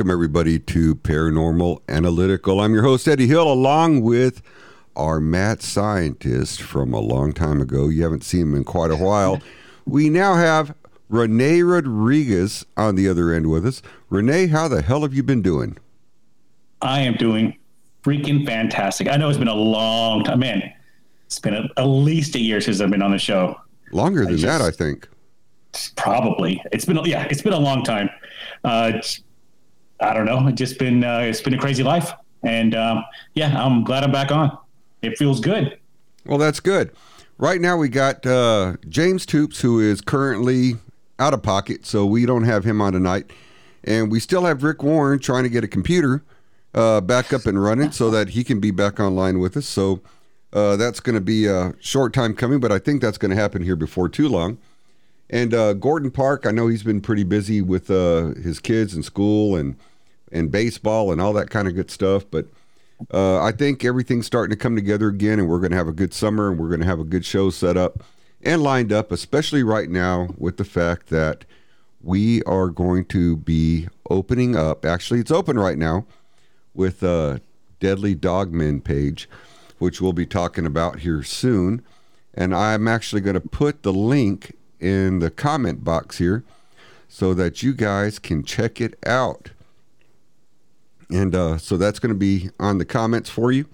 Good evening and welcome everybody to Paranormal Analytical. I'm your host Eddie Hill along with our mad scientist from a long time ago. You haven't seen him in quite a while. We now have Renee Rodriguez on the other end with us. Renee, how the hell have you been doing? I am doing freaking fantastic. I know it's been a long time, man. It's been a, at least a year since I've been on the show. Longer than I just, that, I think. Probably. It's been yeah, it's been a long time. Uh, I don't know. It's just been uh, it's been a crazy life, and um, yeah, I'm glad I'm back on. It feels good. Well, that's good. Right now, we got uh, James Toops, who is currently out of pocket, so we don't have him on tonight, and we still have Rick Warren trying to get a computer uh, back up and running so that he can be back online with us. So uh, that's going to be a short time coming, but I think that's going to happen here before too long. And uh, Gordon Park, I know he's been pretty busy with uh, his kids and school and and baseball and all that kind of good stuff. But uh, I think everything's starting to come together again, and we're going to have a good summer, and we're going to have a good show set up and lined up, especially right now with the fact that we are going to be opening up. Actually, it's open right now with a Deadly Dogmen page, which we'll be talking about here soon. And I'm actually going to put the link in the comment box here so that you guys can check it out. And uh, so that's going to be on the comments for you.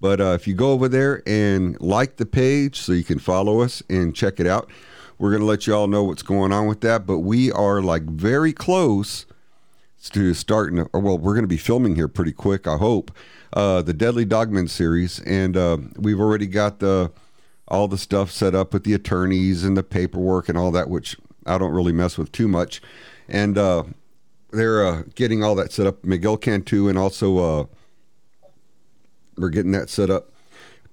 But uh, if you go over there and like the page so you can follow us and check it out, we're going to let you all know what's going on with that. But we are like very close to starting, or well, we're going to be filming here pretty quick, I hope, uh, the Deadly Dogman series. And uh, we've already got the all the stuff set up with the attorneys and the paperwork and all that, which I don't really mess with too much. And uh, they're uh, getting all that set up. Miguel Cantu and also uh, we're getting that set up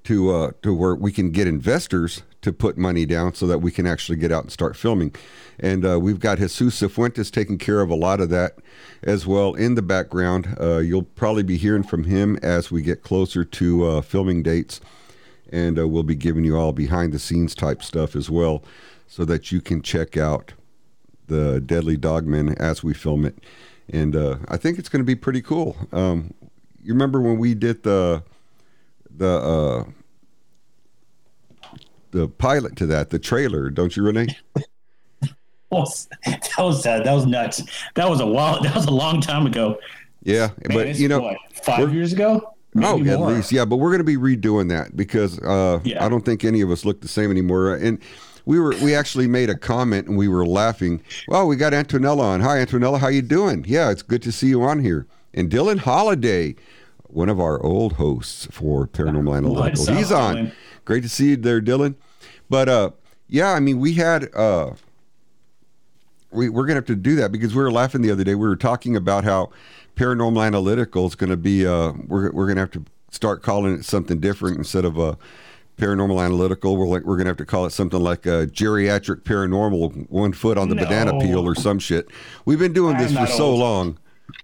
to uh, to where we can get investors to put money down so that we can actually get out and start filming. And uh, we've got Jesus Cifuentes taking care of a lot of that as well in the background. Uh, you'll probably be hearing from him as we get closer to uh, filming dates. And uh, we'll be giving you all behind the scenes type stuff as well so that you can check out the Deadly Dogmen as we film it. And uh, I think it's going to be pretty cool. Um, you remember when we did the the uh, the pilot to that, the trailer, don't you, Renee? that was that was, uh, that was nuts. That was a while. That was a long time ago. Yeah, Man, but you know, what, 5 years ago. Oh, at least yeah. But we're going to be redoing that because uh, yeah. I don't think any of us look the same anymore. And we were we actually made a comment and we were laughing. Well, we got Antonella on. Hi, Antonella. How you doing? Yeah, it's good to see you on here. And Dylan Holiday, one of our old hosts for Paranormal Analytical, he's on. Dylan? Great to see you there, Dylan. But uh, yeah, I mean, we had uh, we we're gonna have to do that because we were laughing the other day. We were talking about how paranormal analytical is going to be. Uh, we're we're gonna have to start calling it something different instead of a uh, paranormal analytical. We're like we're gonna have to call it something like a geriatric paranormal, one foot on the no. banana peel or some shit. We've been doing this for so old. long,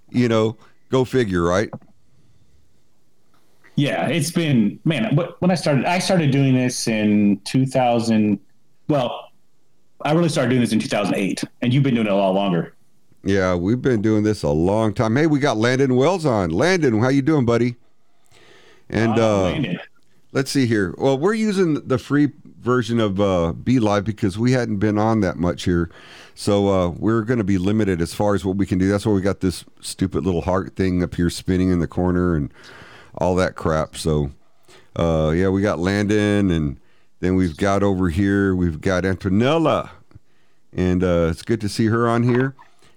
you know. Go figure, right? Yeah, it's been man. When I started, I started doing this in 2000. Well, I really started doing this in 2008, and you've been doing it a lot longer. Yeah, we've been doing this a long time. Hey, we got Landon Wells on. Landon, how you doing, buddy? And uh, uh let's see here. Well, we're using the free version of uh, BeLive because we hadn't been on that much here. So uh, we're going to be limited as far as what we can do. That's why we got this stupid little heart thing up here spinning in the corner and all that crap. So, uh, yeah, we got Landon, and then we've got over here, we've got Antonella, and uh, it's good to see her on here.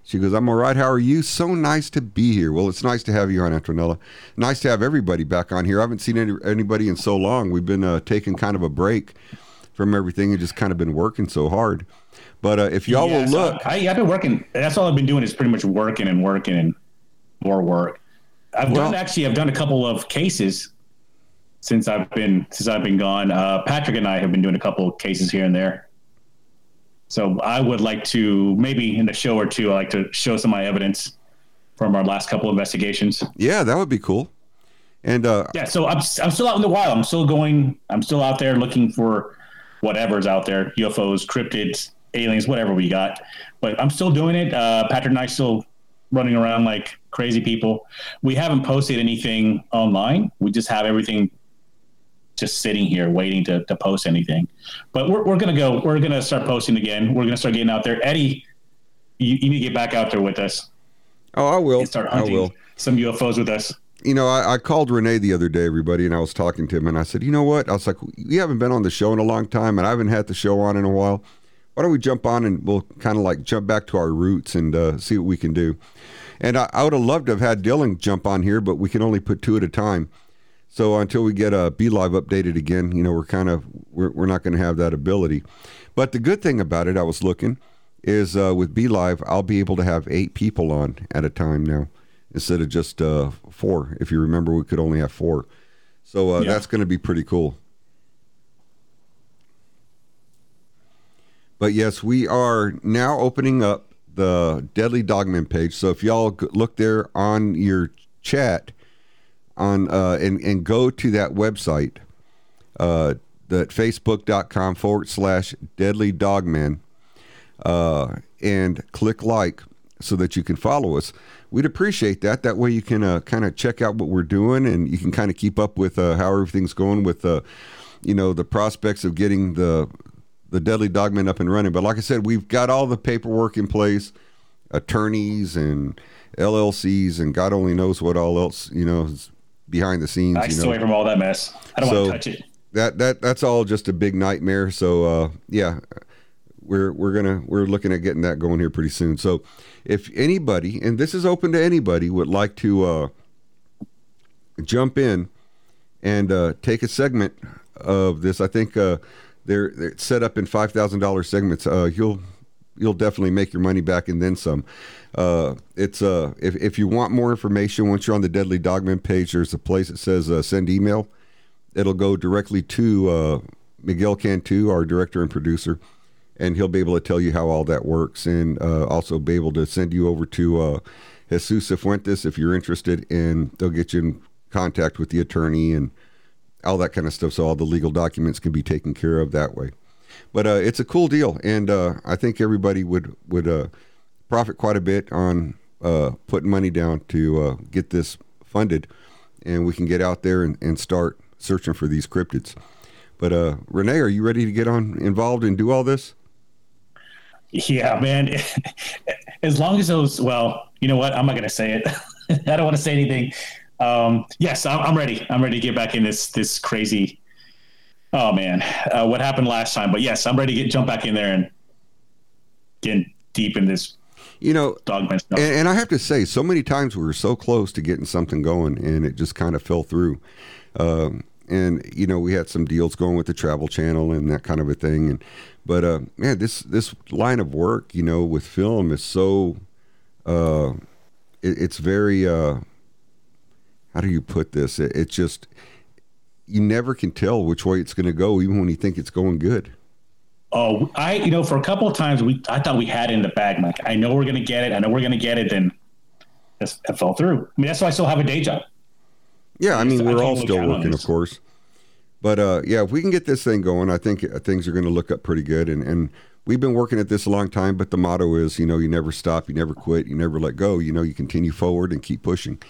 She goes, I'm all right. How are you? So nice to be here. Well, it's nice to have you on, Antonella. Nice to have everybody back on here. I haven't seen any, anybody in so long. We've been uh, taking kind of a break from everything and just kind of been working so hard. But uh, if y'all yeah, will so look, I, have been working. That's all I've been doing is pretty much working and working and more work. I've well, done actually. I've done a couple of cases since I've been since I've been gone. Uh, Patrick and I have been doing a couple of cases here and there. So I would like to maybe in the show or two, I like to show some of my evidence from our last couple investigations. Yeah, that would be cool. And uh, yeah, so I'm I'm still out in the wild. I'm still going. I'm still out there looking for whatever's out there: UFOs, cryptids, aliens, whatever we got. But I'm still doing it. Uh, Patrick and I still running around like crazy people. We haven't posted anything online. We just have everything just sitting here waiting to, to post anything. But we're, we're going to go, we're going to start posting again. We're going to start getting out there. Eddie, you, you, need to get back out there with us. Oh, I will. start hunting I will. some UFOs with us. You know, I, I, called Renee the other day, everybody, and I was talking to him, and I said, you know what? I was like, we haven't been on the show in a long time, and I haven't had the show on in a while. Why don't we jump on and we'll kind of like jump back to our roots and uh, see what we can do? And I, I would have loved to have had Dylan jump on here, but we can only put two at a time. So until we get a BeLive updated again, you know, we're kind of we're, we're not going to have that ability. But the good thing about it, I was looking, is uh, with BeLive, I'll be able to have eight people on at a time now instead of just uh, four. If you remember, we could only have four. So uh, yeah. that's going to be pretty cool. But yes, we are now opening up the Deadly Dogman page. So if y'all look there on your chat on uh, and and go to that website, uh, that facebook.com forward slash Deadly Dogman, uh, and click like so that you can follow us. We'd appreciate that. That way you can uh, kind of check out what we're doing and you can kind of keep up with uh, how everything's going with uh, you know the prospects of getting the the Deadly Dogman up and running. But like I said, we've got all the paperwork in place, attorneys and LLCs, and God only knows what all else you know behind the scenes. I stay away from all that mess. I don't so want to touch it. That that that's all just a big nightmare. So uh, yeah, we're we're gonna we're looking at getting that going here pretty soon. So if anybody, and this is open to anybody, would like to uh, jump in and uh, take a segment of this, I think uh, they're, they're set up in five thousand dollar segments. Uh, you'll you'll definitely make your money back and then some. Uh, it's uh, if if you want more information, once you're on the Deadly Dogman page, there's a place that says uh, send email. It'll go directly to uh, Miguel Cantu, our director and producer, and he'll be able to tell you how all that works, and uh, also be able to send you over to uh, Jesus Fuentes if you're interested, and they'll get you in contact with the attorney and all that kind of stuff. So all the legal documents can be taken care of that way. But uh, it's a cool deal, and uh, I think everybody would would uh, profit quite a bit on uh, putting money down to uh, get this funded, and we can get out there and, and start searching for these cryptids. But uh, Renee, are you ready to get on involved and do all this? Yeah, man. as long as those, well, you know what? I'm not going to say it. I don't want to say anything um, yes, I'm, I'm, ready. I'm ready to get back in this this crazy. Oh man, uh, what happened last time? But yes, I'm ready to get jump back in there and get deep in this. You know, and, and, I have to say, so many times we were so close to getting something going, and it just kind of fell through. Um, and you know, we had some deals going with the Travel Channel and that kind of a thing. And but uh, man, this this line of work, you know, with film is so. Uh, it, it's very uh, how do you put this? It, it just you never can tell which way it's going to go, even when you think it's going good. Oh, I you know for a couple of times we I thought we had it in the bag, Like, I know we're going to get it. I know we're going to get it. Then it fell through. I mean, that's why I still have a day job. Yeah, I mean, we're all still working, of course. But uh, yeah, if we can get this thing going, I think uh, things are going to look up pretty good. And and we've been working at this a long time. But the motto is, you know, you never stop, you never quit, you never let go. You know, you continue forward and keep pushing.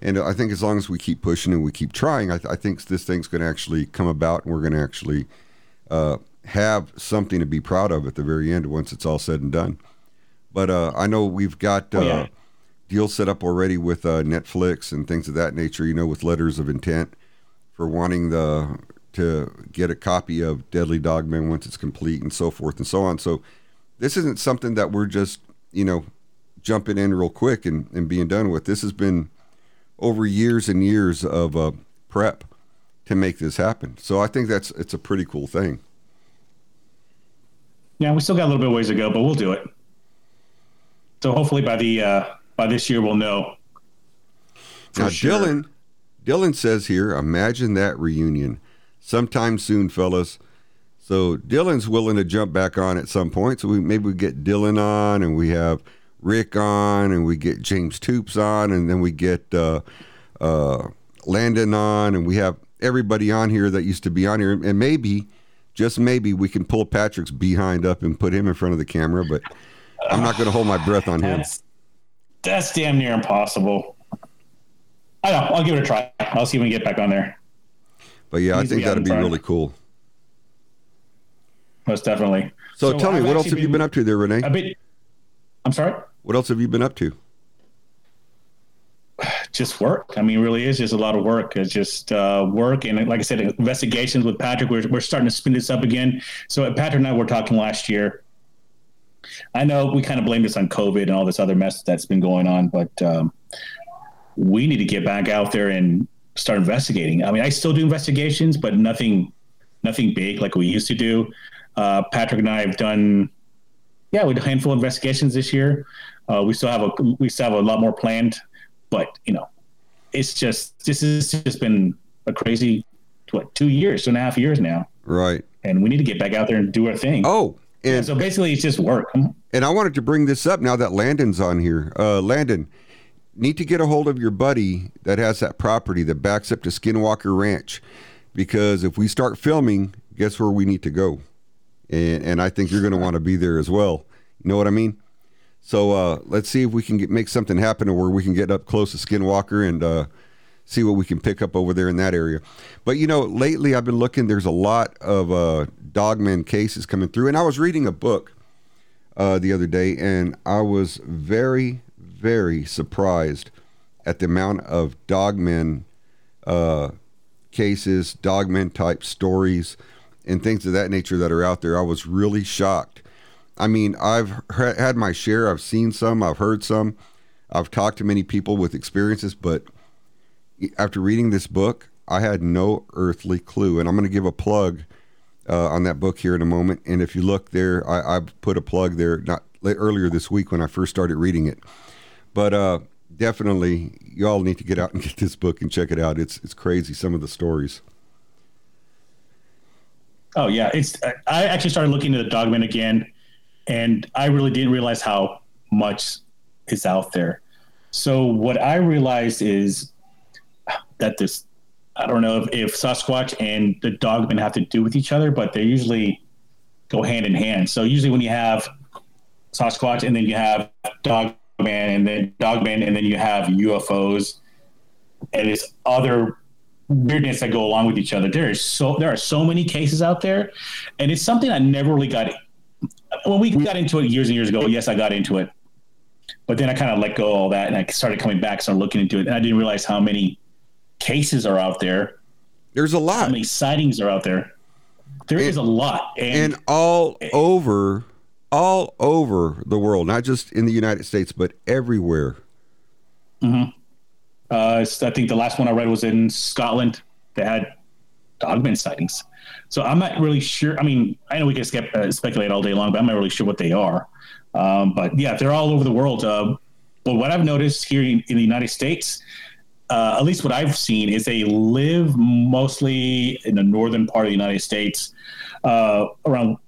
And I think as long as we keep pushing and we keep trying, I, th- I think this thing's going to actually come about, and we're going to actually uh, have something to be proud of at the very end once it's all said and done. But uh, I know we've got uh, oh, yeah. deals set up already with uh, Netflix and things of that nature. You know, with letters of intent for wanting the to get a copy of Deadly Dogman once it's complete and so forth and so on. So this isn't something that we're just you know jumping in real quick and, and being done with. This has been over years and years of uh, prep to make this happen. So I think that's it's a pretty cool thing. Yeah, we still got a little bit of ways to go, but we'll do it. So hopefully by the uh, by this year we'll know. Now sure. Dylan, Dylan says here, imagine that reunion sometime soon, fellas. So Dylan's willing to jump back on at some point. So we maybe we get Dylan on, and we have Rick on, and we get James Toops on, and then we get uh, uh, Landon on, and we have everybody on here that used to be on here, and maybe, just maybe, we can pull Patrick's behind up and put him in front of the camera. But I'm not going to hold my breath on him. that's damn near impossible. I know. I'll give it a try. I'll see when we can get back on there. But yeah, I think that'd be really cool. Most definitely. So, so tell me, I've what else have been, you been up to there, Renee? A bit. I'm sorry. What else have you been up to? Just work. I mean, really is just a lot of work. It's just uh, work, and like I said, investigations with Patrick. We're we're starting to spin this up again. So Patrick and I were talking last year. I know we kind of blame this on COVID and all this other mess that's been going on, but um, we need to get back out there and start investigating. I mean, I still do investigations, but nothing, nothing big like we used to do. Uh, Patrick and I have done, yeah, we did a handful of investigations this year. Uh, we still have a we still have a lot more planned, but you know, it's just this has just been a crazy what two years, two and a half years now. Right. And we need to get back out there and do our thing. Oh, and so basically, it's just work. And I wanted to bring this up now that Landon's on here. Uh, Landon, need to get a hold of your buddy that has that property that backs up to Skinwalker Ranch, because if we start filming, guess where we need to go, and and I think you're going to want to be there as well. You know what I mean? So uh, let's see if we can get, make something happen or where we can get up close to Skinwalker and uh, see what we can pick up over there in that area. But you know, lately I've been looking. There's a lot of uh, dogman cases coming through, and I was reading a book uh, the other day, and I was very, very surprised at the amount of dogmen uh, cases, dogmen type stories, and things of that nature that are out there. I was really shocked. I mean, I've had my share. I've seen some. I've heard some. I've talked to many people with experiences, but after reading this book, I had no earthly clue. And I'm going to give a plug uh, on that book here in a moment. And if you look there, I, I put a plug there not earlier this week when I first started reading it. But uh, definitely, y'all need to get out and get this book and check it out. It's it's crazy some of the stories. Oh yeah, it's. I actually started looking at the Dogman again, and I really didn't realize how much is out there. So what I realized is that this I don't know if, if Sasquatch and the dogman have to do with each other, but they usually go hand in hand. So usually when you have Sasquatch and then you have dogman and then dogman and then you have UFOs and it's other weirdness that go along with each other. There is so there are so many cases out there, and it's something I never really got. When we got into it years and years ago, yes, I got into it, but then I kind of let go of all that and I started coming back, started looking into it, and I didn't realize how many cases are out there. There's a lot. How many sightings are out there? There and, is a lot, and, and all over, all over the world, not just in the United States, but everywhere. Mm-hmm. Uh, I think the last one I read was in Scotland. They had dogman sightings. So I'm not really sure. I mean, I know we can skep- uh, speculate all day long, but I'm not really sure what they are. Um, but yeah, they're all over the world. Uh, but what I've noticed here in, in the United States, uh, at least what I've seen, is they live mostly in the northern part of the United States, uh, around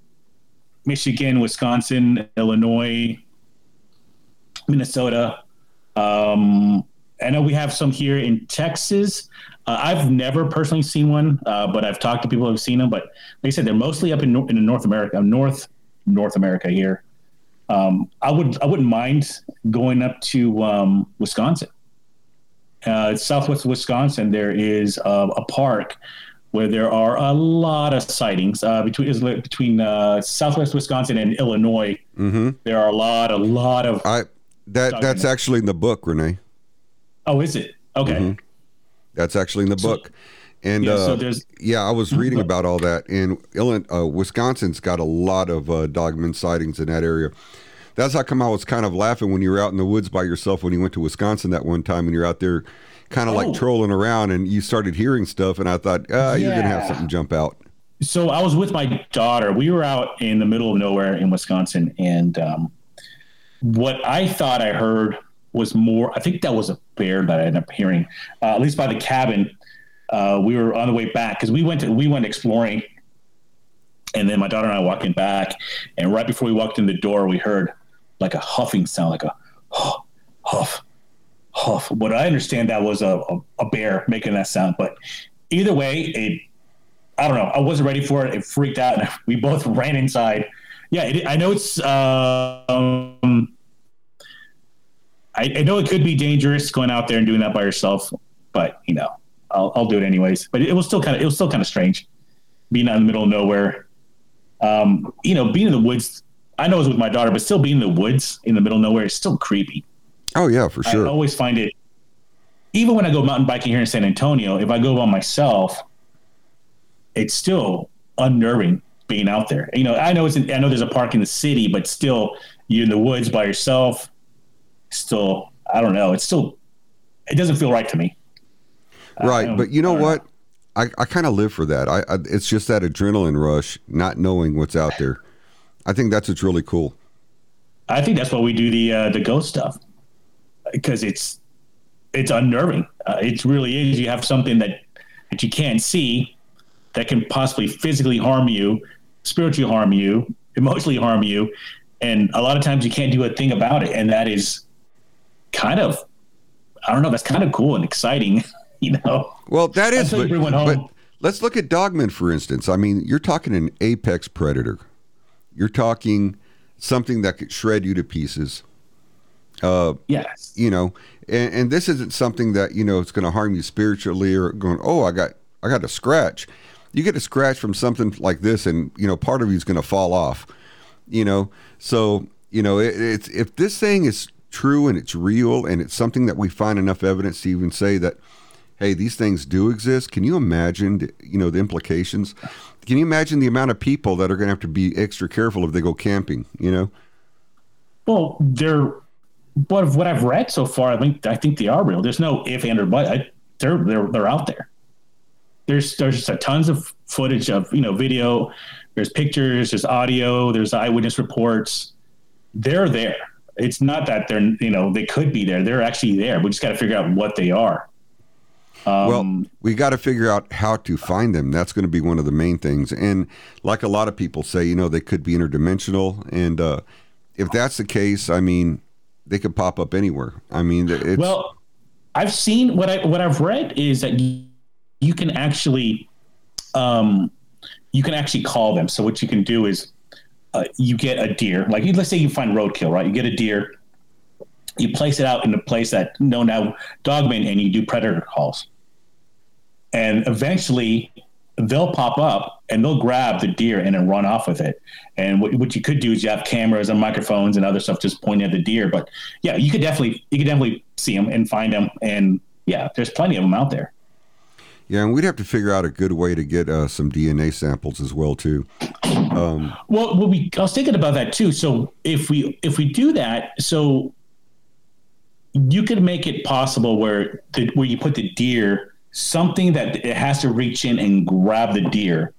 Michigan, Wisconsin, Illinois, Minnesota. Um, I know we have some here in Texas. Uh, I've never personally seen one, uh, but I've talked to people who've seen them. But like I said, they're mostly up in, in North America, North North America here. Um, I would I wouldn't mind going up to um, Wisconsin uh, southwest Wisconsin, there is uh, a park where there are a lot of sightings uh, between between uh, southwest Wisconsin and Illinois. Mm-hmm. There are a lot, a lot of. I that that's actually in the book, Renee. Oh, is it? Okay. Mm-hmm. That's actually in the so, book. And yeah, so uh, yeah, I was reading about all that, and Illinois, uh, Wisconsin's got a lot of uh, dogman sightings in that area. That's how come I was kind of laughing when you were out in the woods by yourself when you went to Wisconsin that one time and you're out there kind of oh. like trolling around and you started hearing stuff and I thought, ah, yeah. you're going to have something jump out. So I was with my daughter. We were out in the middle of nowhere in Wisconsin and um, what I thought I heard was more, I think that was a bear that I ended up hearing, uh, at least by the cabin. Uh, we were on the way back because we went to, we went exploring and then my daughter and I walking back, and right before we walked in the door, we heard like a huffing sound, like a huff, huff. But I understand that was a, a, a bear making that sound. But either way, it I don't know. I wasn't ready for it. It freaked out, and we both ran inside. Yeah, it, I know it's. Uh, um, I, I know it could be dangerous going out there and doing that by yourself, but you know, I'll, I'll do it anyways. But it was still kind of it was still kind of strange being out in the middle of nowhere. Um, you know, being in the woods. I know it was with my daughter, but still being in the woods in the middle of nowhere is still creepy. Oh yeah, for sure. I always find it. Even when I go mountain biking here in San Antonio, if I go by myself, it's still unnerving being out there. You know, I know it's in, I know there's a park in the city, but still you're in the woods by yourself. Still, I don't know. It's still it doesn't feel right to me. Right, but you know what? I, I kind of live for that. I, I it's just that adrenaline rush, not knowing what's out there. I think that's what's really cool. I think that's why we do the uh, the ghost stuff because it's it's unnerving. Uh, it really is. You have something that that you can't see that can possibly physically harm you, spiritually harm you, emotionally harm you, and a lot of times you can't do a thing about it. And that is kind of, I don't know, that's kind of cool and exciting, you know. Well, that is, but, but let's look at Dogman for instance. I mean, you're talking an apex predator. You're talking something that could shred you to pieces. Uh, yes. You know, and, and this isn't something that you know it's going to harm you spiritually or going. Oh, I got I got a scratch you get a scratch from something like this, and you know part of you is going to fall off. You know, so you know it, it's if this thing is true and it's real and it's something that we find enough evidence to even say that hey these things do exist. Can you imagine you know the implications? Can you imagine the amount of people that are going to have to be extra careful if they go camping you know? Well they're what what i've read so far i think i think they are real. There's no if and or but. I, they're they're they're out there. There's there's tons of footage of you know video. There's pictures there's audio there's eyewitness reports. They're there it's not that they're you know they could be there. They're actually there. We just got to figure out what they are. Um, well we got to figure out how to find them. That's going to be one of the main things. And like a lot of people say you know they could be interdimensional. And uh, if that's the case i mean they could pop up anywhere. I mean well i've seen what i what i've read is that you can actually um, you can actually call them. So what you can do is uh, you get a deer, like let's say you find roadkill, right? You get a deer, you place it out in a place that no now dogman, and you do predator calls, and eventually they'll pop up and they'll grab the deer and then run off with it. And what, what you could do is you have cameras and microphones and other stuff just pointing at the deer. But yeah, you could definitely you could definitely see them and find them. And yeah, there's plenty of them out there. Yeah, and we'd have to figure out a good way to get uh, some DNA samples as well too. Um, well, well, we I was thinking about that too. So if we if we do that, so you could make it possible where the, where you put the deer something that it has to reach in and grab the deer.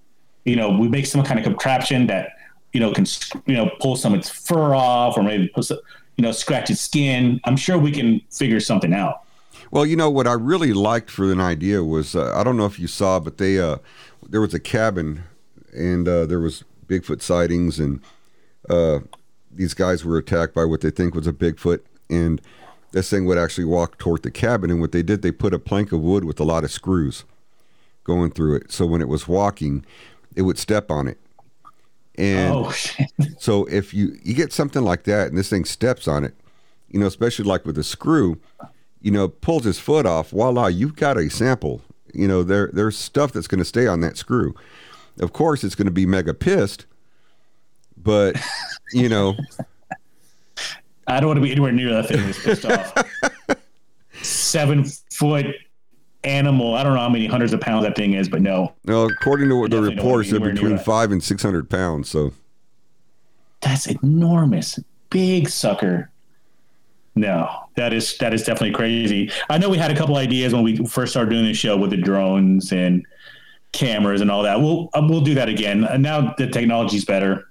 You know, we make some kind of contraption that you know can you know pull some of its fur off or maybe put some, you know scratch its skin. I'm sure we can figure something out. Well, you know what I really liked for an idea was uh, I don't know if you saw, but they uh, there was a cabin and uh, there was Bigfoot sightings and uh, these guys were attacked by what they think was a Bigfoot. And this thing would actually walk toward the cabin. And what they did they put a plank of wood with a lot of screws going through it. So when it was walking it would step on it. And oh, so if you you get something like that and this thing steps on it you know especially like with a screw you know, pulls his foot off, voila, you've got a sample. You know, there there's stuff that's going to stay on that screw. Of course, it's going to be mega pissed, but you know, I don't want to be anywhere near that thing that's pissed off. Seven foot animal. I don't know how many hundreds of pounds that thing is, but no. No, according to what the reports, they're between five and six hundred pounds. So that's enormous, big sucker. No, that is that is definitely crazy. I know we had a couple ideas when we first started doing the show with the drones and cameras and all that. We'll uh, we'll do that again. And now the technology's better.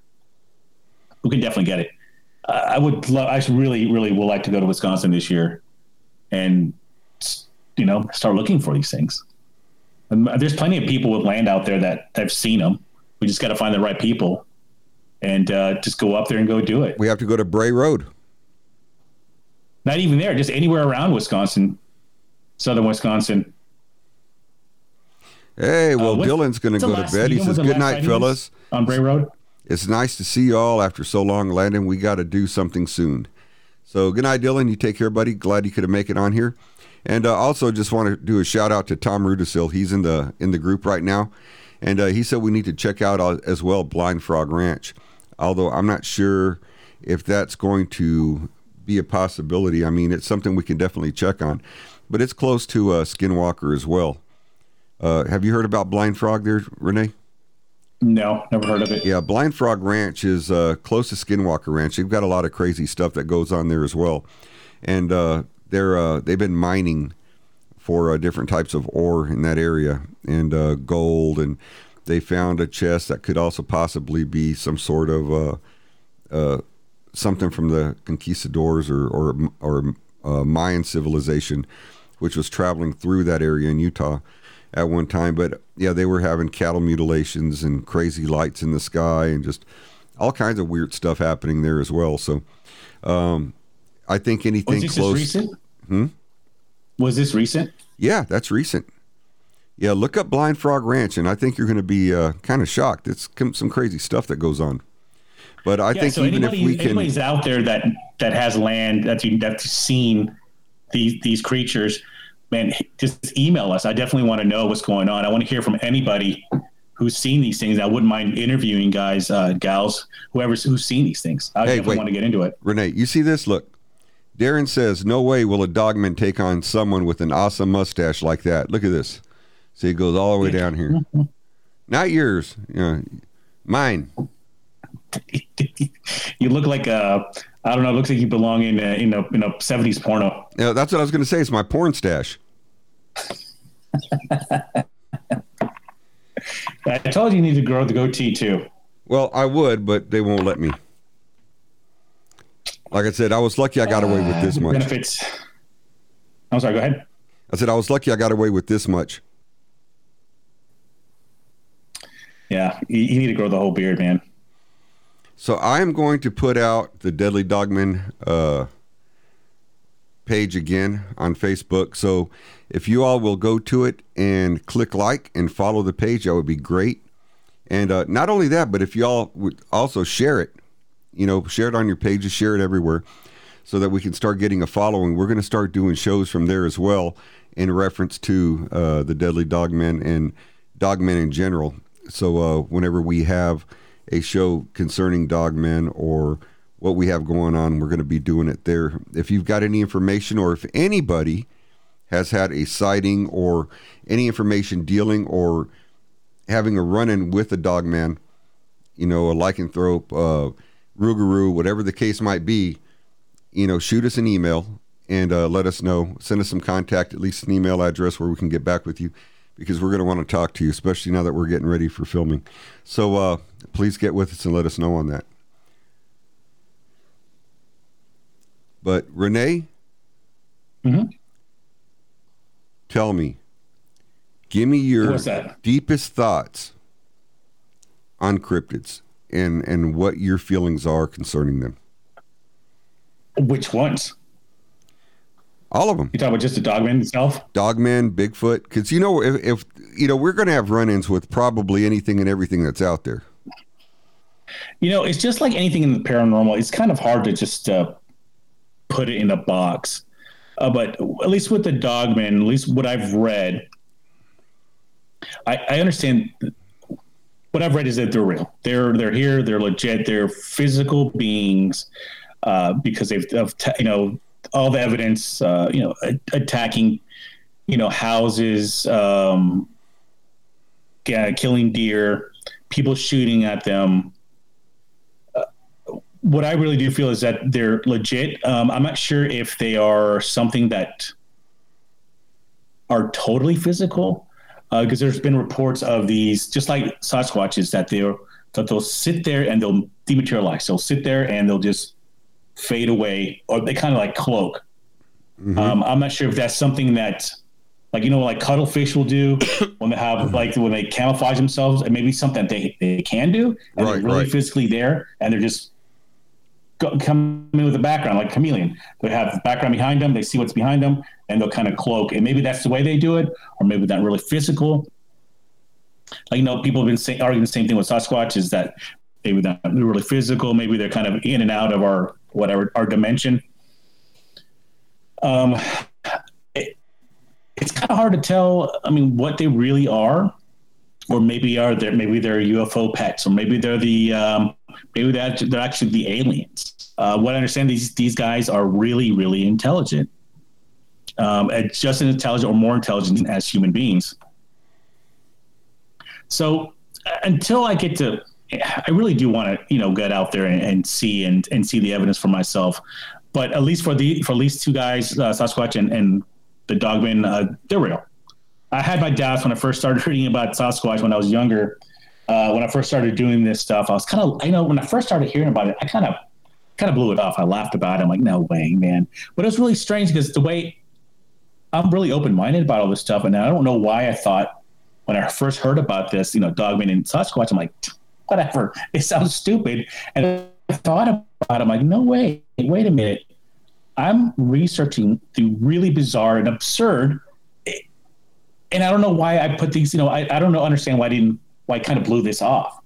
We can definitely get it. Uh, I would love. I really, really would like to go to Wisconsin this year, and you know, start looking for these things. And there's plenty of people with land out there that have seen them. We just got to find the right people, and uh, just go up there and go do it. We have to go to Bray Road. Not even there, just anywhere around Wisconsin, southern Wisconsin. Hey, well, uh, Dylan's going to go to bed. He says, "Good night, fellas." On Bray Road. It's nice to see you all after so long, Landon. We got to do something soon. So good night, Dylan. You take care, buddy. Glad you could have make it on here. And uh, also just want to do a shout out to Tom Rudisil. He's in the in the group right now, and uh, he said we need to check out uh, as well Blind Frog Ranch. Although I'm not sure if that's going to be a possibility. I mean, it's something we can definitely check on, but it's close to uh, Skinwalker as well. Uh, have you heard about Blind Frog there, Renee? No, never heard of it. Yeah, Blind Frog Ranch is uh, close to Skinwalker Ranch. They've got a lot of crazy stuff that goes on there as well, and uh, they're uh, they've been mining for uh, different types of ore in that area and uh, gold, and they found a chest that could also possibly be some sort of uh, uh, something from the conquistadors or or, or uh, Mayan civilization, which was traveling through that area in Utah at one time. But yeah, they were having cattle mutilations and crazy lights in the sky and just all kinds of weird stuff happening there as well. So um, I think anything Was this close. recent? Hmm? Was this recent? Yeah, that's recent. Yeah, look up Blind Frog Ranch, and I think you're going to be uh, kind of shocked. It's some crazy stuff that goes on. But I Yeah, think so even anybody, if we can, anybody's out there that that has land that's that's seen these these creatures, man, just email us. I definitely want to know what's going on. I want to hear from anybody who's seen these things. I wouldn't mind interviewing guys, uh, gals, whoever's who's seen these things. I Hey, definitely wait. want to get into it. Renee, you see this? Look, Darren says, "No way will a dogman take on someone with an awesome mustache like that." Look at this. See, it goes all the way down here. Not yours, yeah, mine. You look like a, I don't know, it looks like you belong in a, in a in a seventies porno. Yeah, that's what I was going to say. It's my porn stash. I told you you need to grow the goatee too. Well, I would, but they won't let me. Like I said, I was lucky I got away with this Uh, much. Benefits. I'm sorry. Go ahead. I said I was lucky I got away with this much. Yeah, you, you need to grow the whole beard, man. So I am going to put out the Deadly Dogman uh, page again on Facebook. So if you all will go to it and click like and follow the page, that would be great. And uh, not only that, but if y'all would also share it, you know, share it on your pages, share it everywhere, so that we can start getting a following. We're going to start doing shows from there as well, in reference to uh, the Deadly Dogmen and Dogmen in general. So uh, whenever we have a show concerning dogmen or what we have going on, we're going to be doing it there. If you've got any information, or if anybody has had a sighting or any information dealing or having a run-in with a dogman, you know, a lycanthrope, uh, rougarou, whatever the case might be, you know, shoot us an email and uh, let us know. Send us some contact, at least an email address where we can get back with you because we're going to want to talk to you, especially now that we're getting ready for filming. So uh, please get with us and let us know on that. But Renee, Mhm. tell me, give me your deepest thoughts on cryptids and and what your feelings are concerning them. Which ones? All of them. You talking about just the dogman itself? Dogman, Bigfoot, because you know if, if you know we're going to have run-ins with probably anything and everything that's out there. You know, it's just like anything in the paranormal. It's kind of hard to just uh, put it in a box. Uh, but at least with the dogman, at least what I've read, I, I understand. What I've read is that they're real. They're they're here. They're legit. They're physical beings uh, because they've you know all the evidence. Uh, you know, a- attacking you know houses, um, yeah, killing deer, people shooting at them what I really do feel is that they're legit. Um, I'm not sure if they are something that are totally physical, because there's been reports of these, just like Sasquatches, that they're that they'll sit there and they'll dematerialize. They'll sit there and they'll just fade away, or they kind of like cloak. Um, I'm not sure if that's something that, like you know, like cuttlefish will do when they have like when they camouflage themselves, and maybe something they they can do, and Right, they're really right. physically there, and they're just come in with a background like chameleon. They have background behind them, they see what's behind them, and they'll kind of cloak. And maybe that's the way they do it, or maybe not really physical. Like you know, people have been saying, arguing the same thing with Sasquatch is that maybe they're not really physical, maybe they're kind of in and out of our whatever our dimension. Um, it, it's kind of hard to tell. I mean, what they really are, or maybe are they maybe they're UFO pets, or maybe they're the um, maybe they're, they're actually the aliens. Uh, what I understand, these these guys are really really intelligent, um, and just as intelligent or more intelligent as human beings. So until I get to, I really do want to, you know, get out there and, and, see and, and see the evidence for myself. But at least for the for at least two guys, uh, Sasquatch and, and the Dogman, uh, they're real. I had my doubts when I first started reading about Sasquatch when I was younger. Uh, when I first started doing this stuff, I was kind of, you know, when I first started hearing about it, I kind of, kind of blew it off. I laughed about it. I'm like, no way, man. But it was really strange because the way I'm really open minded about all this stuff, and I don't know why I thought when I first heard about this, you know, Dogman and Sasquatch, I'm like, whatever. It sounds stupid. And I thought about it. I'm like, no way. Wait a minute. I'm researching the really bizarre and absurd. And I don't know why I put these, you know, I, I don't know, understand why I didn't, why I kind of blew this off.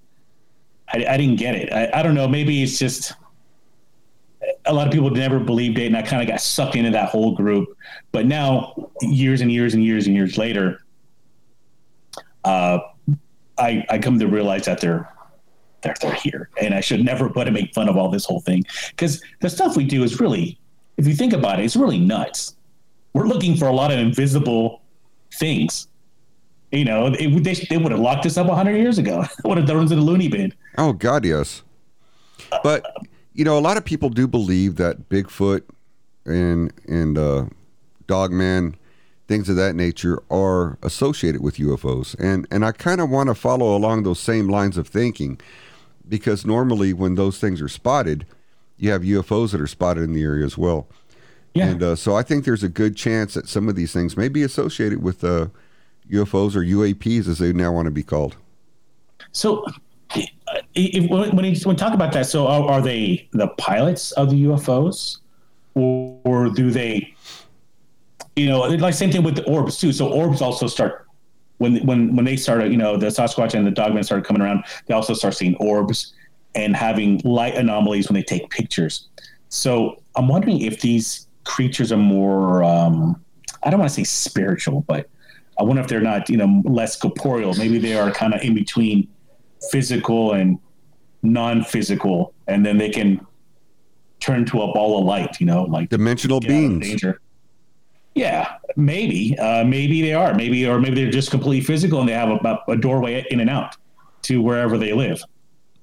I, I didn't get it. I, I don't know. Maybe it's just a lot of people never believed it. And I kind of got sucked into that whole group. But now, years and years and years and years later, uh, I, I come to realize that they're they're they're here, and I should never but make fun of all this whole thing because the stuff we do is really, if you think about it, it's really nuts. We're looking for a lot of invisible things. You know, it, they they would have locked us up hundred years ago. would have thrown us in the loony bin. Oh God, yes. But you know, a lot of people do believe that Bigfoot and and uh, Dogman things of that nature are associated with UFOs. And and I kind of want to follow along those same lines of thinking because normally when those things are spotted, you have UFOs that are spotted in the area as well. Yeah. And uh, so I think there's a good chance that some of these things may be associated with uh, UFOs or UAPs as they now want to be called. So if, when, when, you, when talk about that, so are, are, they the pilots of the UFOs or, or do they you know, like same thing with the orbs too. So orbs also start when when when they started, you know, the Sasquatch and the Dogman started coming around. They also start seeing orbs and having light anomalies when they take pictures. So I'm wondering if these creatures are more, um, I don't want to say spiritual, but I wonder if they're not, you know, less corporeal. Maybe they are kind of in between physical and non-physical, and then they can turn to a ball of light. You know, like dimensional beings. Yeah, maybe, uh, maybe they are, maybe, or maybe they're just completely physical and they have a, a doorway in and out to wherever they live.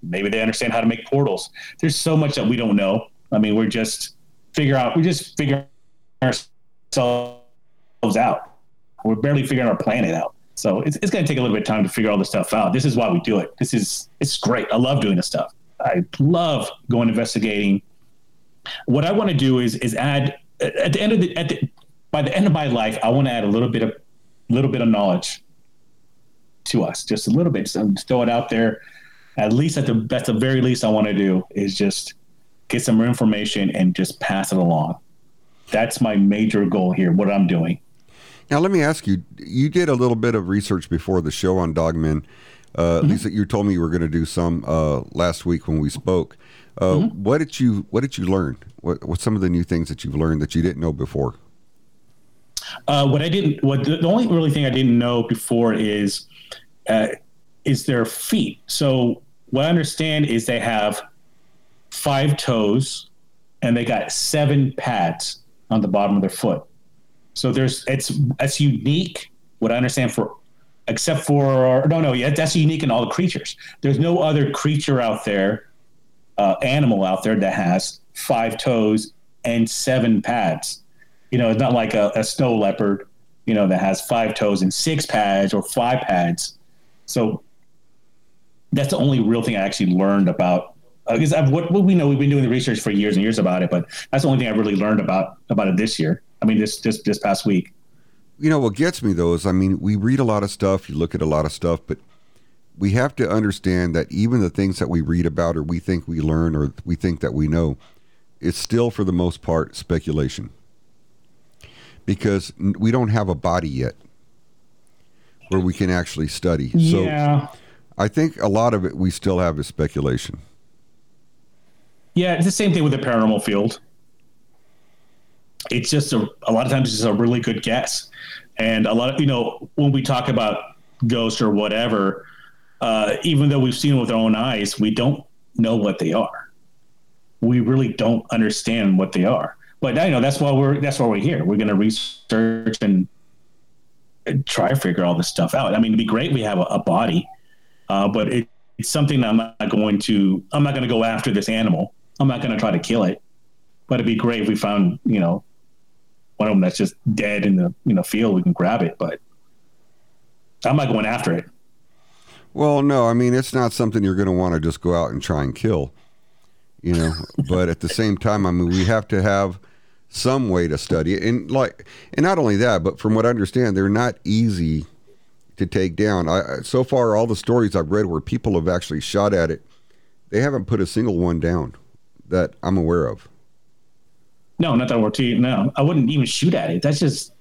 Maybe they understand how to make portals. There's so much that we don't know. I mean, we're just figure out. We just figure ourselves out. We're barely figuring our planet out. So it's, it's going to take a little bit of time to figure all this stuff out. This is why we do it. This is it's great. I love doing this stuff. I love going investigating. What I want to do is is add at the end of the at the by the end of my life, I want to add a little bit of little bit of knowledge to us, just a little bit. So um, just throw it out there. At least at the that's the very least I want to do is just get some more information and just pass it along. That's my major goal here. What I'm doing. Now let me ask you: You did a little bit of research before the show on Dogmen. Uh, mm-hmm. At least you told me you were going to do some uh, last week when we spoke. Uh, mm-hmm. What did you What did you learn? What What's some of the new things that you've learned that you didn't know before? Uh, what I didn't, what the, the, only really thing I didn't know before is, uh, is their feet. So what I understand is they have five toes, and they got seven pads on the bottom of their foot. So there's it's that's unique. What I understand for, except for no no yeah that's unique in all the creatures. There's no other creature out there, uh, animal out there that has five toes and seven pads. You know, it's not like a, a snow leopard, you know, that has five toes and six pads or five pads. So that's the only real thing I actually learned about. Because uh, what, what we know, we've been doing the research for years and years about it, but that's the only thing I've really learned about about it this year. I mean, this this this past week. You know what gets me though is, I mean, we read a lot of stuff, you look at a lot of stuff, but we have to understand that even the things that we read about or we think we learn or we think that we know, it's still for the most part speculation because we don't have a body yet where we can actually study. Yeah. So I think a lot of it we still have is speculation. Yeah, it's the same thing with the paranormal field. it's just a, a lot of times it's just a really good guess. And a lot of, you know, when we talk about ghosts or whatever, uh, even though we've seen them with our own eyes, we don't know what they are. We really don't understand what they are. But you know that's why we're that's why we're here. We're going to research and, try to figure all this stuff out. I mean, it'd be great we have a, a body, uh, but it, it's something I'm not going to. I'm not going to go after this animal. I'm not going to try to kill it. But it'd be great if we found you know one of them that's just dead in the you know field. We can grab it, but I'm not going after it. Well, no, I mean it's not something you're going to want to just go out and try and kill, you know. but at the same time, I mean we have to have some way to study it, and like, and not only that, but from what I understand, they're not easy to take down. I so far all the stories I've read where people have actually shot at it, they haven't put a single one down that I'm aware of. No, not that we're to no. I wouldn't even shoot at it. That's just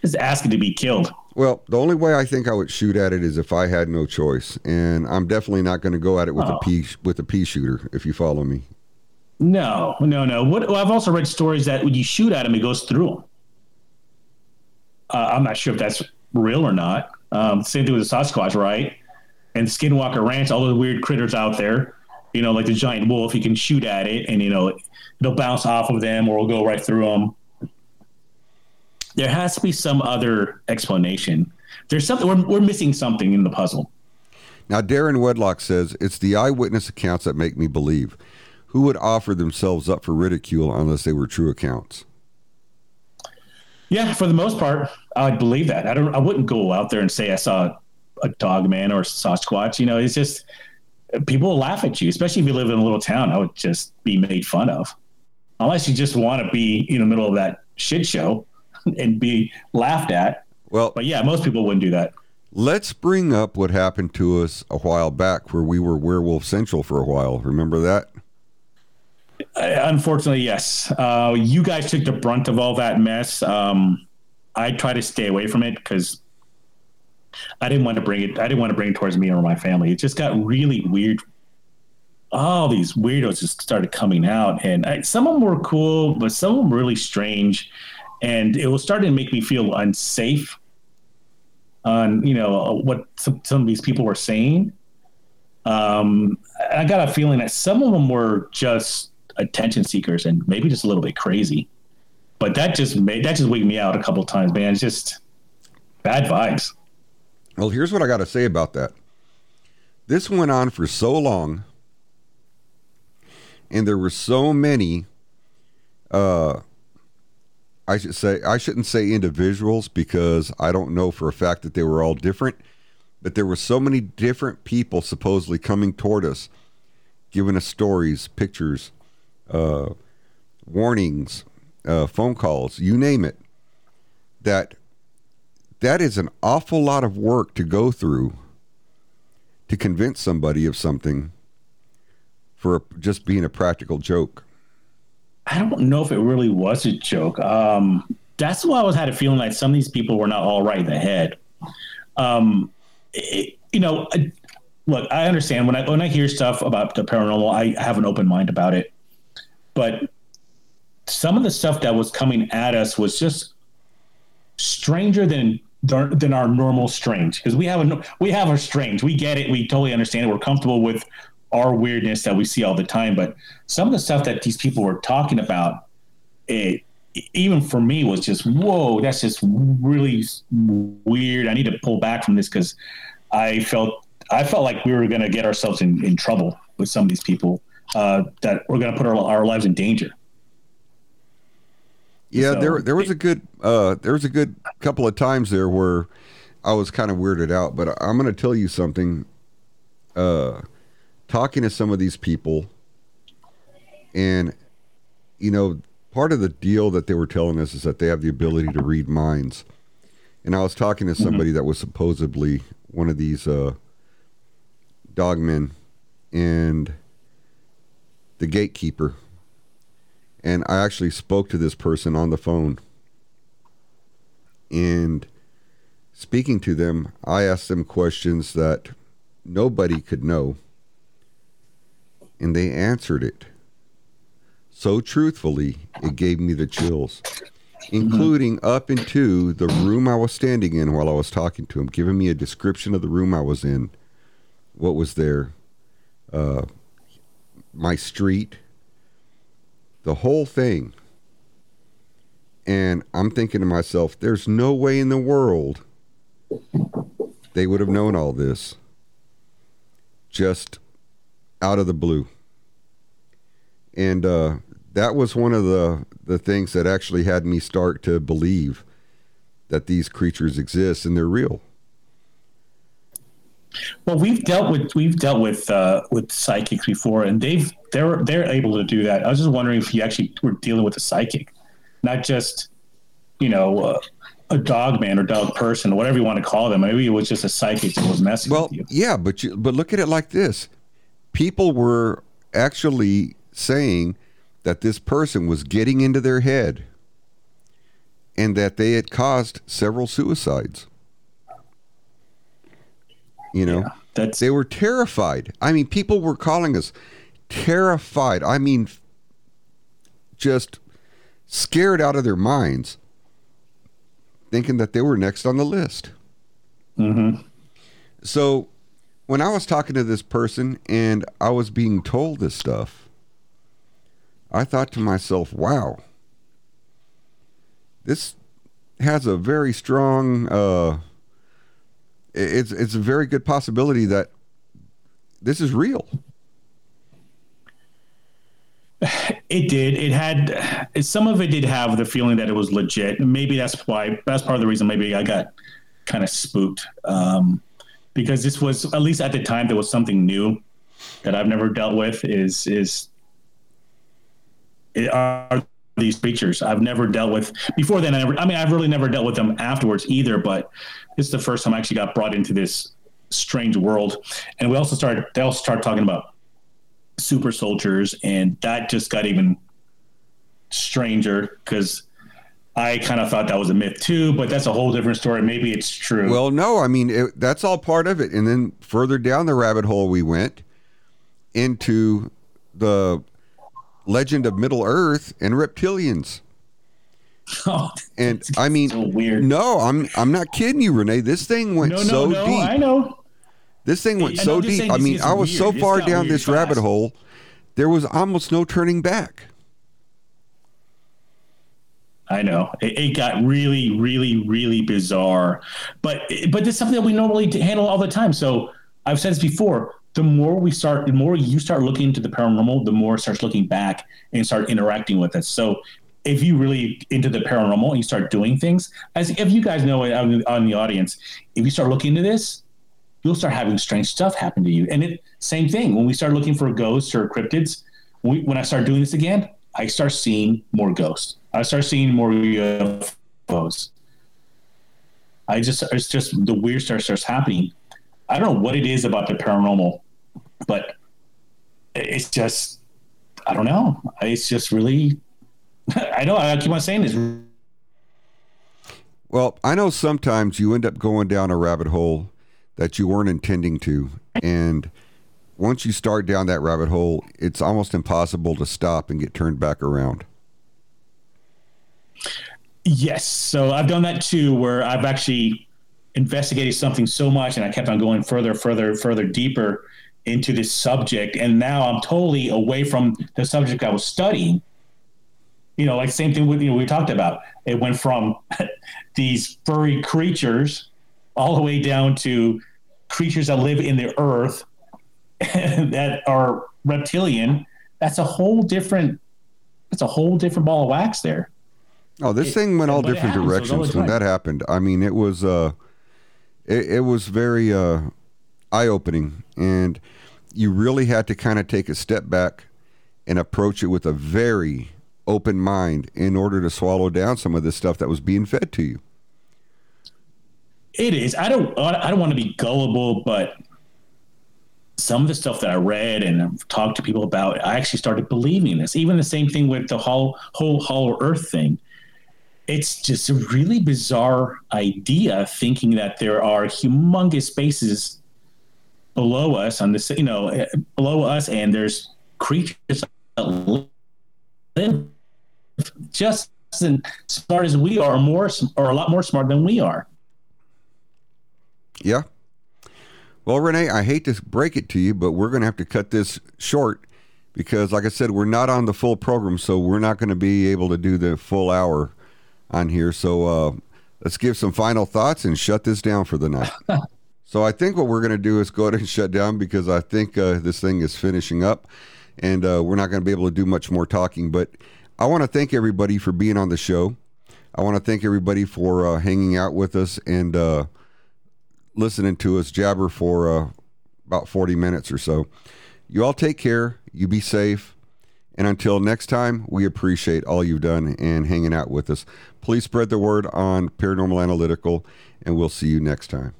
just asking to be killed. Well, the only way I think I would shoot at it is if I had no choice, and I'm definitely not going to go at it with oh. a pea with a pea shooter. If you follow me. No, no, no. What well, I've also read stories that when you shoot at him, it goes through him. Uh, I'm not sure if that's real or not. Um, same thing with the Sasquatch, right? And Skinwalker Ranch, all those weird critters out there. You know, like the giant wolf, you can shoot at it, and you know it'll bounce off of them, or it'll go right through them there has to be some other explanation. There's something we're, we're missing something in the puzzle. Now, Darren Wedlock says it's the eyewitness accounts that make me believe. Who would offer themselves up for ridicule unless they were true accounts? Yeah, for the most part, I'd believe that. I don't. I wouldn't go out there and say I saw a dog man or a Sasquatch. You know, it's just people will laugh at you, especially if you live in a little town. I would just be made fun of, unless you just want to be in the middle of that shit show and be laughed at. Well, but yeah, most people wouldn't do that. Let's bring up what happened to us a while back where we were Werewolf Central for a while. Remember that? Unfortunately, yes. Uh, you guys took the brunt of all that mess. Um, I try to stay away from it because I didn't want to bring it. I didn't want to bring it towards me or my family. It just got really weird. All these weirdos just started coming out, and I, some of them were cool, but some of them really strange and it was starting to make me feel unsafe on you know what some, some of these people were saying. Um, I got a feeling that some of them were just attention seekers and maybe just a little bit crazy. But that just made that just waked me out a couple times, man. It's just bad vibes. Well, here's what I got to say about that. This went on for so long, and there were so many uh, I should say I shouldn't say individuals because I don't know for a fact that they were all different, but there were so many different people supposedly coming toward us, giving us stories, pictures, uh, warnings, uh, phone calls, you name it. That that is an awful lot of work to go through to convince somebody of something for just being a practical joke. I don't know if it really was a joke. Um, that's why I was had a feeling like some of these people were not all right in the head. Um, it, you know, look, I understand when I when I hear stuff about the paranormal, I have an open mind about it. But some of the stuff that was coming at us was just stranger than than our normal strange because we have a we have our strange. We get it. We totally understand it. We're comfortable with our weirdness that we see all the time. But some of the stuff that these people were talking about, it even for me was just whoa, that's just really weird. I need to pull back from this because I felt I felt like we were going to get ourselves in, in trouble with some of these people uh, that we're going to put our, our lives in danger. Yeah, so, there there was a good uh, there was a good couple of times there where I was kind of weirded out, but I'm going to tell you something. Uh, talking to some of these people, and you know, part of the deal that they were telling us is that they have the ability to read minds. And I was talking to somebody mm-hmm. that was supposedly one of these uh, dogmen and the gatekeeper. And I actually spoke to this person on the phone. And speaking to them, I asked them questions that nobody could know and they answered it so truthfully it gave me the chills, including up into the room I was standing in while I was talking to him, giving me a description of the room I was in, what was there, uh, my street, the whole thing. And I'm thinking to myself, there's no way in the world they would have known all this just out of the blue. And uh, that was one of the, the things that actually had me start to believe that these creatures exist and they're real. Well, we've dealt with we've dealt with uh, with psychics before, and they've they're they're able to do that. I was just wondering if you actually were dealing with a psychic, not just you know uh, a dog man or dog person, or whatever you want to call them. Maybe it was just a psychic that was messing well, with you. yeah, but you, but look at it like this: people were actually saying that this person was getting into their head, and that they had caused several suicides. You know, yeah, that's they were terrified. I mean, people were calling us terrified. I mean, just scared out of their minds thinking that they were next on the list. Mm-hmm. So when I was talking to this person and I was being told this stuff, I thought to myself, wow, this has a very strong, uh, it's, it's a very good possibility that this is real. It did. It had some of it did have the feeling that it was legit. Maybe that's why that's part of the reason. Maybe I got kind of spooked um, because this was at least at the time there was something new that I've never dealt with. Is is it are these creatures I've never dealt with before then. I, never, I mean, I've really never dealt with them afterwards either. But this is the first time I actually got brought into this strange world. And we also started. They also started talking about super soldiers, and that just got even stranger because I kind of thought that was a myth too, but that's a whole different story. Maybe it's true. Well, no, I mean it, that's all part of it, and then further down the rabbit hole we went into the legend of Middle Earth and reptilians. Oh, and I mean, so weird. No, I'm I'm not kidding you, Renee. This thing went no, no, so no, deep. I know. This thing went so deep. I mean, I was weird. so far down this fast. rabbit hole, there was almost no turning back. I know it, it, got really, really, really bizarre, but but it's something that we normally handle all the time. So I've said this before: the more we start, the more you start looking into the paranormal, the more it starts looking back and start interacting with us. So if you really into the paranormal and you start doing things, as if you guys know on, on the audience, if you start looking into this, you'll start having strange stuff happen to you. And it same thing when we start looking for ghosts or cryptids. We, when I start doing this again, I start seeing more ghosts. I start seeing more UFOs. I just it's just the weird stuff starts happening. I don't know what it is about the paranormal, but it's just I don't know. It's just really I know I keep on saying this. Well, I know sometimes you end up going down a rabbit hole that you weren't intending to. And once you start down that rabbit hole, it's almost impossible to stop and get turned back around. Yes. So I've done that too, where I've actually investigated something so much and I kept on going further, further, further deeper into this subject. And now I'm totally away from the subject I was studying. You know, like same thing with you know, we talked about. It went from these furry creatures all the way down to creatures that live in the earth that are reptilian. That's a whole different. That's a whole different ball of wax there. Oh, this it, thing went all different directions when that happened. I mean, it was uh, it, it was very uh, eye opening, and you really had to kind of take a step back and approach it with a very open mind in order to swallow down some of the stuff that was being fed to you. It is. I don't. I don't want to be gullible, but some of the stuff that I read and talked to people about, I actually started believing this. Even the same thing with the whole whole hollow Earth thing. It's just a really bizarre idea, thinking that there are humongous spaces below us on this, you know, eh, below us, and there's creatures that live just as smart as we are, more, or a lot more smart than we are. Yeah. Well, Renee, I hate to break it to you, but we're going to have to cut this short because, like I said, we're not on the full program, so we're not going to be able to do the full hour on here. So uh, let's give some final thoughts and shut this down for the night. so I think what we're going to do is go ahead and shut down because I think uh, this thing is finishing up, and uh, we're not going to be able to do much more talking. But I want to thank everybody for being on the show. I want to thank everybody for uh, hanging out with us and uh, listening to us jabber for uh, about 40 minutes or so. You all take care. You be safe. And until next time, we appreciate all you've done and hanging out with us. Please spread the word on Paranormal Analytical, and we'll see you next time.